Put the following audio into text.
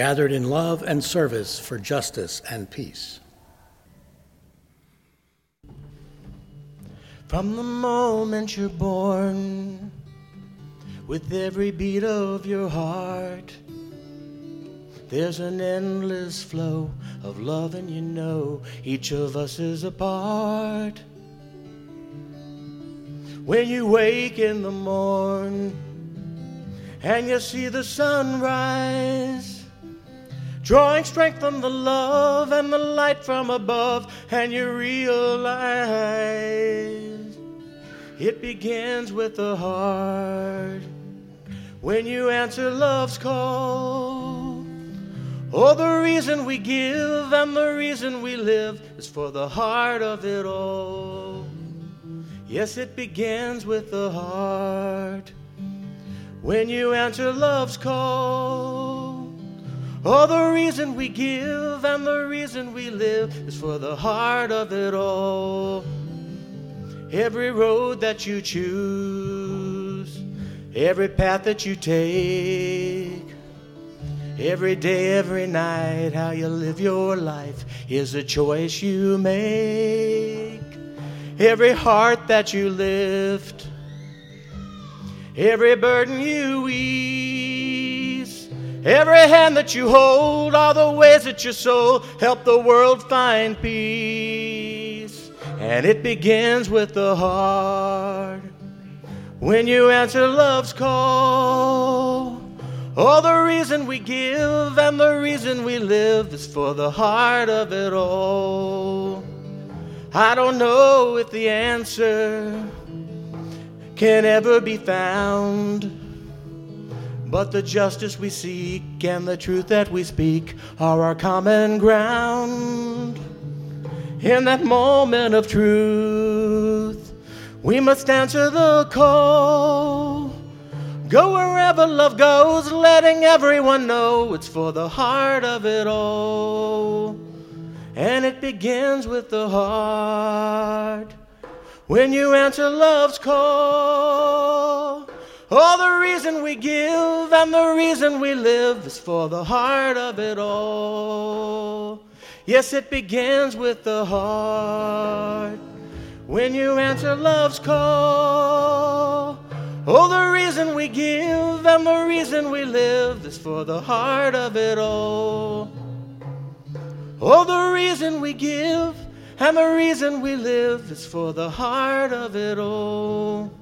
gathered in love and service for justice and peace. From the moment you're born, with every beat of your heart, there's an endless flow of love, and you know each of us is a part. When you wake in the morn and you see the sunrise, drawing strength from the love and the light from above, and you realize it begins with the heart when you answer love's call. Oh, the reason we give and the reason we live is for the heart of it all. Yes, it begins with the heart when you answer love's call. Oh, the reason we give and the reason we live is for the heart of it all. Every road that you choose, every path that you take, every day, every night, how you live your life is a choice you make. Every heart that you lift, every burden you ease Every hand that you hold all the ways that your soul help the world find peace. And it begins with the heart when you answer love's call. Oh, the reason we give and the reason we live is for the heart of it all. I don't know if the answer can ever be found. But the justice we seek and the truth that we speak are our common ground. In that moment of truth, we must answer the call. Go wherever love goes, letting everyone know it's for the heart of it all. And it begins with the heart when you answer love's call. Oh, the reason we give and the reason we live is for the heart of it all. Yes, it begins with the heart when you answer love's call. Oh, the reason we give and the reason we live is for the heart of it all. Oh, the reason we give and the reason we live is for the heart of it all.